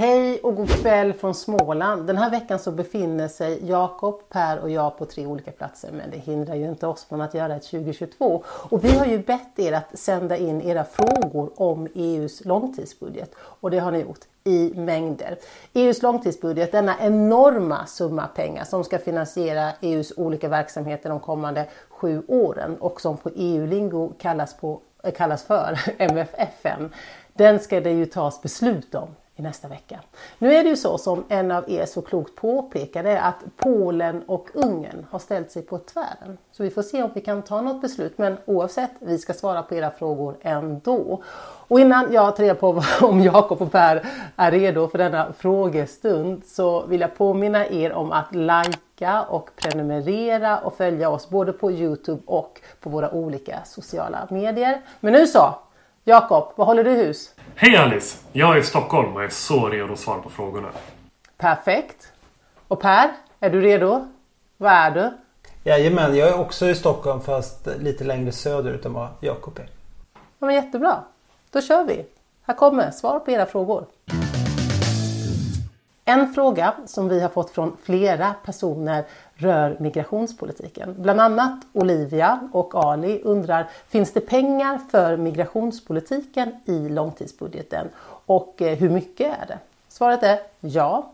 Hej och god kväll från Småland. Den här veckan så befinner sig Jakob, Per och jag på tre olika platser men det hindrar ju inte oss från att göra ett 2022. Och vi har ju bett er att sända in era frågor om EUs långtidsbudget och det har ni gjort i mängder. EUs långtidsbudget, denna enorma summa pengar som ska finansiera EUs olika verksamheter de kommande sju åren och som på EU-lingo kallas, på, kallas för MFFN. Den ska det ju tas beslut om i nästa vecka. Nu är det ju så som en av er så klokt påpekade att Polen och Ungern har ställt sig på tvären. Så vi får se om vi kan ta något beslut men oavsett, vi ska svara på era frågor ändå. Och innan jag tar reda på om Jakob och Per är redo för denna frågestund så vill jag påminna er om att likea och prenumerera och följa oss både på Youtube och på våra olika sociala medier. Men nu så! Jakob, vad håller du hus? Hej Alice! Jag är i Stockholm och är så redo att svara på frågorna. Perfekt. Och Per, är du redo? Var är du? Jajamän, jag är också i Stockholm fast lite längre söderut än vad Jakob är. Ja, men jättebra. Då kör vi. Här kommer svar på era frågor. En fråga som vi har fått från flera personer rör migrationspolitiken. Bland annat Olivia och Ali undrar, finns det pengar för migrationspolitiken i långtidsbudgeten och eh, hur mycket är det? Svaret är ja.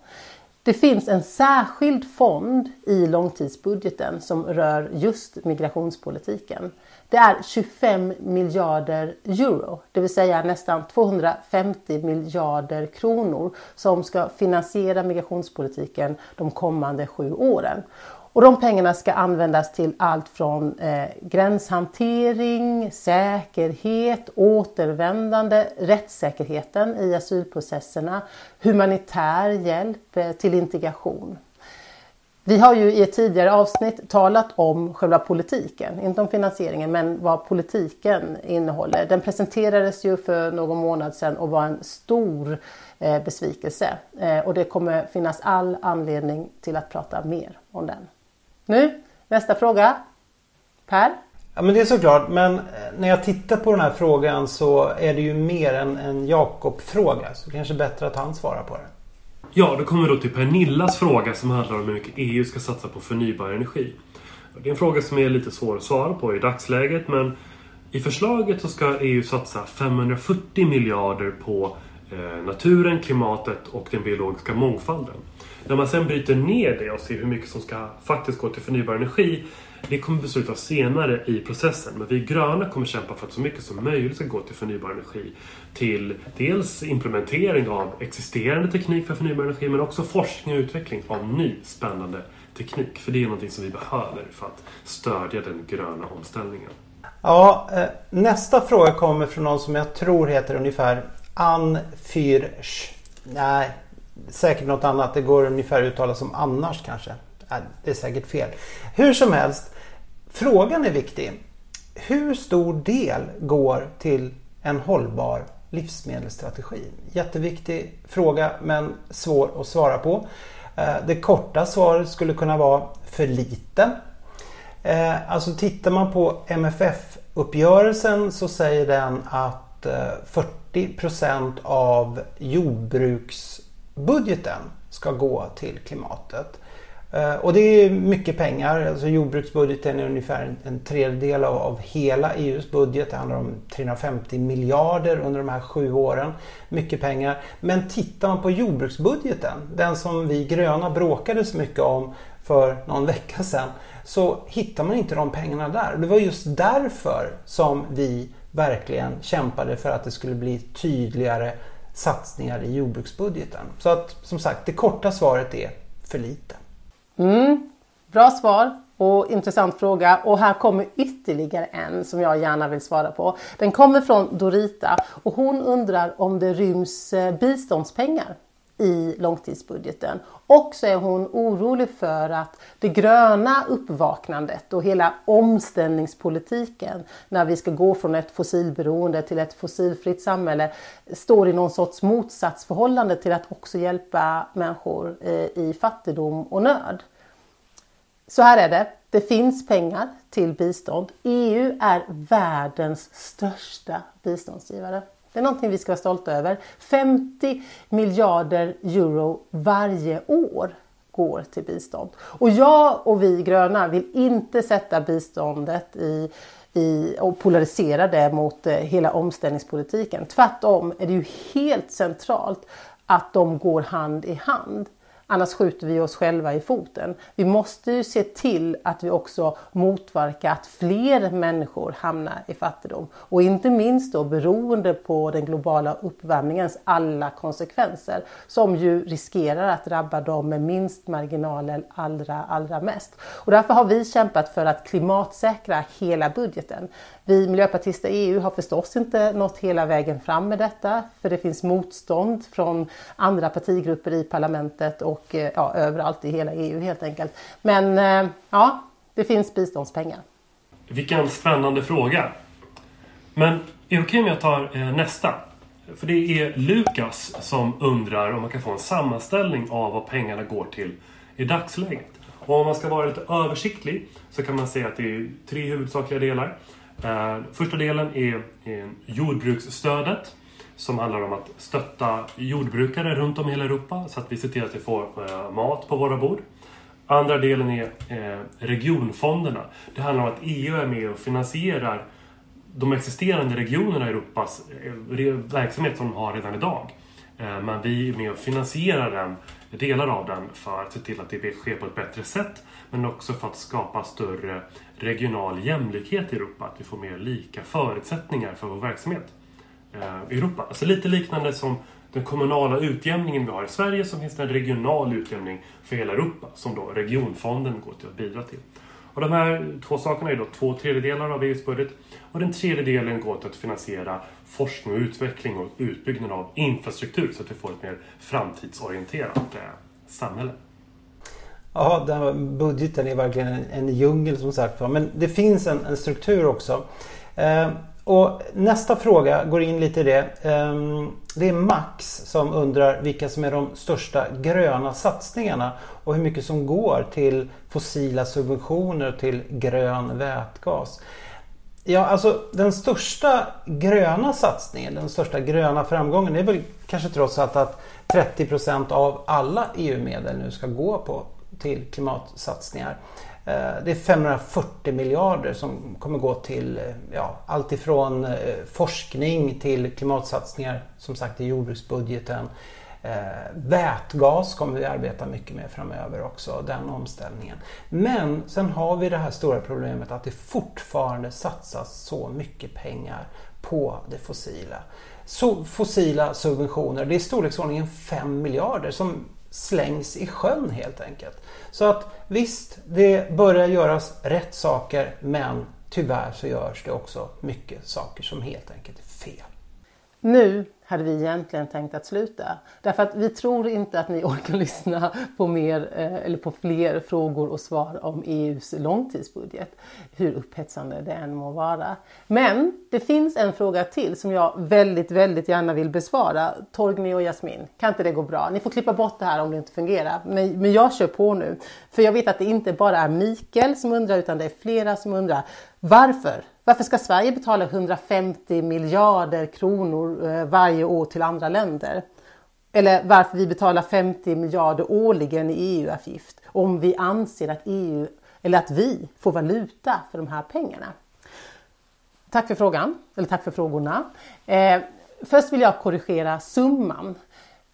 Det finns en särskild fond i långtidsbudgeten som rör just migrationspolitiken. Det är 25 miljarder euro, det vill säga nästan 250 miljarder kronor som ska finansiera migrationspolitiken de kommande sju åren. Och de pengarna ska användas till allt från eh, gränshantering, säkerhet, återvändande, rättssäkerheten i asylprocesserna, humanitär hjälp eh, till integration. Vi har ju i ett tidigare avsnitt talat om själva politiken, inte om finansieringen, men vad politiken innehåller. Den presenterades ju för någon månad sedan och var en stor eh, besvikelse. Eh, och det kommer finnas all anledning till att prata mer om den. Nu, nästa fråga. Per? Ja men det är såklart. Men eh, när jag tittar på den här frågan så är det ju mer en, en Jakob-fråga. Så kanske bättre att han svarar på den. Ja, då kommer vi då till Pernillas fråga som handlar om hur mycket EU ska satsa på förnybar energi. Det är en fråga som är lite svår att svara på i dagsläget men i förslaget så ska EU satsa 540 miljarder på eh, naturen, klimatet och den biologiska mångfalden. När man sen bryter ner det och ser hur mycket som ska faktiskt gå till förnybar energi det kommer beslutas senare i processen. Men vi gröna kommer kämpa för att så mycket som möjligt ska gå till förnybar energi. Till dels implementering av existerande teknik för förnybar energi men också forskning och utveckling av ny spännande teknik. För det är någonting som vi behöver för att stödja den gröna omställningen. Ja, eh, nästa fråga kommer från någon som jag tror heter ungefär Ann Fyrsch. Nej, säkert något annat. Det går ungefär att uttala som annars kanske. Det är säkert fel. Hur som helst, frågan är viktig. Hur stor del går till en hållbar livsmedelsstrategi? Jätteviktig fråga men svår att svara på. Eh, det korta svaret skulle kunna vara för lite. Eh, alltså tittar man på MFF-uppgörelsen så säger den att eh, 40 av jordbruksbudgeten ska gå till klimatet. Eh, och det är mycket pengar. Alltså jordbruksbudgeten är ungefär en tredjedel av, av hela EUs budget. Det handlar om 350 miljarder under de här sju åren. Mycket pengar. Men tittar man på jordbruksbudgeten, den som vi gröna bråkade så mycket om för någon vecka sedan, så hittar man inte de pengarna där. Det var just därför som vi verkligen kämpade för att det skulle bli tydligare satsningar i jordbruksbudgeten. Så att som sagt, det korta svaret är för lite. Mm, bra svar och intressant fråga. Och här kommer ytterligare en som jag gärna vill svara på. Den kommer från Dorita och hon undrar om det ryms eh, biståndspengar i långtidsbudgeten. Och så är hon orolig för att det gröna uppvaknandet och hela omställningspolitiken när vi ska gå från ett fossilberoende till ett fossilfritt samhälle står i någon sorts motsatsförhållande till att också hjälpa människor eh, i fattigdom och nöd. Så här är det. Det finns pengar till bistånd. EU är världens största biståndsgivare. Det är någonting vi ska vara stolta över. 50 miljarder euro varje år går till bistånd. Och jag och vi gröna vill inte sätta biståndet i, i, och polarisera det mot eh, hela omställningspolitiken. Tvärtom är det ju helt centralt att de går hand i hand. Annars skjuter vi oss själva i foten. Vi måste ju se till att vi också motverkar att fler människor hamnar i fattigdom. Och inte minst då beroende på den globala uppvärmningens alla konsekvenser som ju riskerar att drabba dem med minst marginaler allra, allra mest. Och därför har vi kämpat för att klimatsäkra hela budgeten. Vi miljöpartister i EU har förstås inte nått hela vägen fram med detta för det finns motstånd från andra partigrupper i parlamentet och och eh, ja, överallt i hela EU helt enkelt. Men eh, ja, det finns biståndspengar. Vilken spännande fråga. Men är det okej om jag tar eh, nästa? För det är Lukas som undrar om man kan få en sammanställning av vad pengarna går till i dagsläget. Och om man ska vara lite översiktlig så kan man säga att det är tre huvudsakliga delar. Första delen är jordbruksstödet som handlar om att stötta jordbrukare runt om i hela Europa så att vi ser till att vi får eh, mat på våra bord. Andra delen är eh, regionfonderna. Det handlar om att EU är med och finansierar de existerande regionerna i Europas eh, verksamhet som de har redan idag. Eh, men vi är med och finansierar den, delar av den för att se till att det sker på ett bättre sätt men också för att skapa större regional jämlikhet i Europa. Att vi får mer lika förutsättningar för vår verksamhet Eh, Europa. Alltså lite liknande som den kommunala utjämningen vi har i Sverige så finns det en regional utjämning för hela Europa som då regionfonden går till att bidra till. Och de här två sakerna är då två tredjedelar av EUs budget och den tredje delen går till att finansiera forskning och utveckling och utbyggnad av infrastruktur så att vi får ett mer framtidsorienterat eh, samhälle. Ja, den budgeten är verkligen en, en djungel som sagt Men det finns en, en struktur också. Eh, och nästa fråga går in lite i det. Ehm, det är Max som undrar vilka som är de största gröna satsningarna och hur mycket som går till fossila subventioner och till grön vätgas. Ja, alltså den största gröna satsningen, den största gröna framgången är väl kanske trots allt att 30% av alla EU-medel nu ska gå på till klimatsatsningar. Eh, det är 540 miljarder som kommer gå till eh, ja, allt ifrån eh, forskning till klimatsatsningar som sagt i jordbruksbudgeten. Vätgas kommer vi arbeta mycket med framöver också, den omställningen. Men sen har vi det här stora problemet att det fortfarande satsas så mycket pengar på det fossila. Så fossila subventioner, det är i storleksordningen 5 miljarder som slängs i sjön helt enkelt. Så att visst, det börjar göras rätt saker men tyvärr så görs det också mycket saker som helt enkelt är fel. Nu hade vi egentligen tänkt att sluta. Därför att vi tror inte att ni orkar lyssna på, mer, eh, eller på fler frågor och svar om EUs långtidsbudget. Hur upphetsande det än må vara. Men det finns en fråga till som jag väldigt, väldigt gärna vill besvara. Torgny och Jasmin, kan inte det gå bra? Ni får klippa bort det här om det inte fungerar. Men, men jag kör på nu. För jag vet att det inte bara är Mikael som undrar utan det är flera som undrar. Varför varför ska Sverige betala 150 miljarder kronor eh, varje varje år till andra länder? Eller varför vi betalar 50 miljarder årligen i EU-avgift om vi anser att EU eller att vi får valuta för de här pengarna? Tack för frågan, eller tack för frågorna. Eh, först vill jag korrigera summan.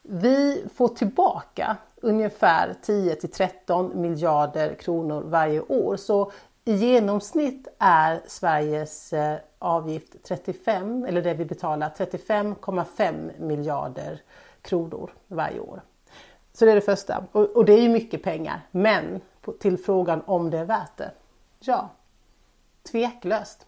Vi får tillbaka ungefär 10 till 13 miljarder kronor varje år. Så i genomsnitt är Sveriges eh, avgift 35, eller det vi betalar, 35,5 miljarder kronor varje år. Så det är det första. Och, det är ju mycket pengar. Men till frågan om det är värt det. Ja, tveklöst.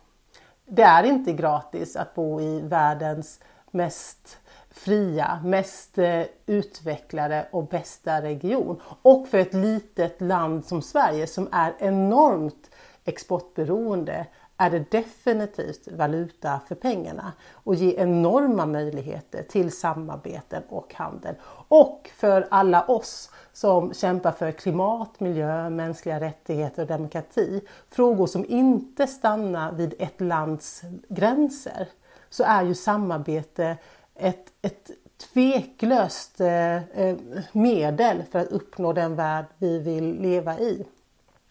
Det är inte gratis att bo i världens mest fria, mest eh, utvecklade och bästa region. Och för ett litet land som Sverige som är enormt exportberoende är det definitivt valuta för pengarna och ger enorma möjligheter till samarbeten och handel. Och för alla oss som kämpar för klimat, miljö, mänskliga rättigheter och demokrati. Frågor som inte stannar vid ett lands gränser så är ju samarbete ett, ett tveklöst eh, eh, medel för att uppnå den värld vi vill leva i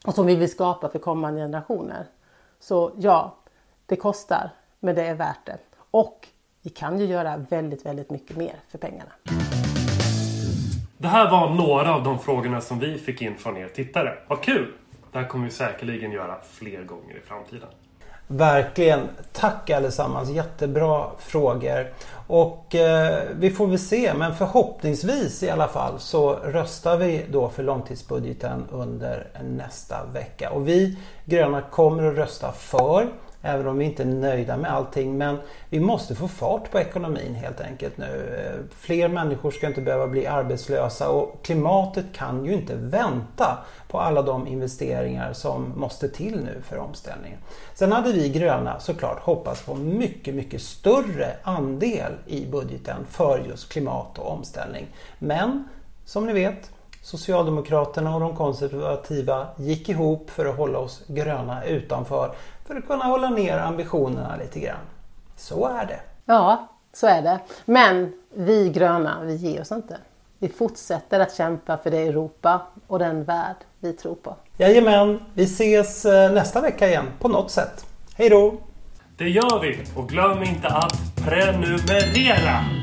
och som vi vill skapa för kommande generationer. Så ja, det kostar, men det är värt det. Och vi kan ju göra väldigt, väldigt mycket mer för pengarna. Det här var några av de frågorna som vi fick in från er tittare. Vad kul! Det här kommer vi säkerligen göra fler gånger i framtiden. Verkligen. Tack allesammans. Jättebra frågor. Och eh, vi får väl se men förhoppningsvis i alla fall så röstar vi då för långtidsbudgeten under nästa vecka. Och vi gröna kommer att rösta för Även om vi inte är nöjda med allting. Men vi måste få fart på ekonomin helt enkelt nu. Eh, fler människor ska inte behöva bli arbetslösa och klimatet kan ju inte vänta på alla de investeringar som måste till nu för omställningen. Sen hade vi gröna såklart hoppats på mycket, mycket större andel i budgeten för just klimat och omställning. Men som ni vet Socialdemokraterna och de konservativa gick ihop för att hålla oss gröna utanför för att kunna hålla ner ambitionerna lite grann. Så är det. Ja, så är det. Men vi gröna, vi ger oss inte. Vi fortsätter att kämpa för det Europa och den värld vi tror på. Jajamän, vi ses eh, nästa vecka igen på något sätt. Hej då! Det gör vi! Och glöm inte att prenumerera!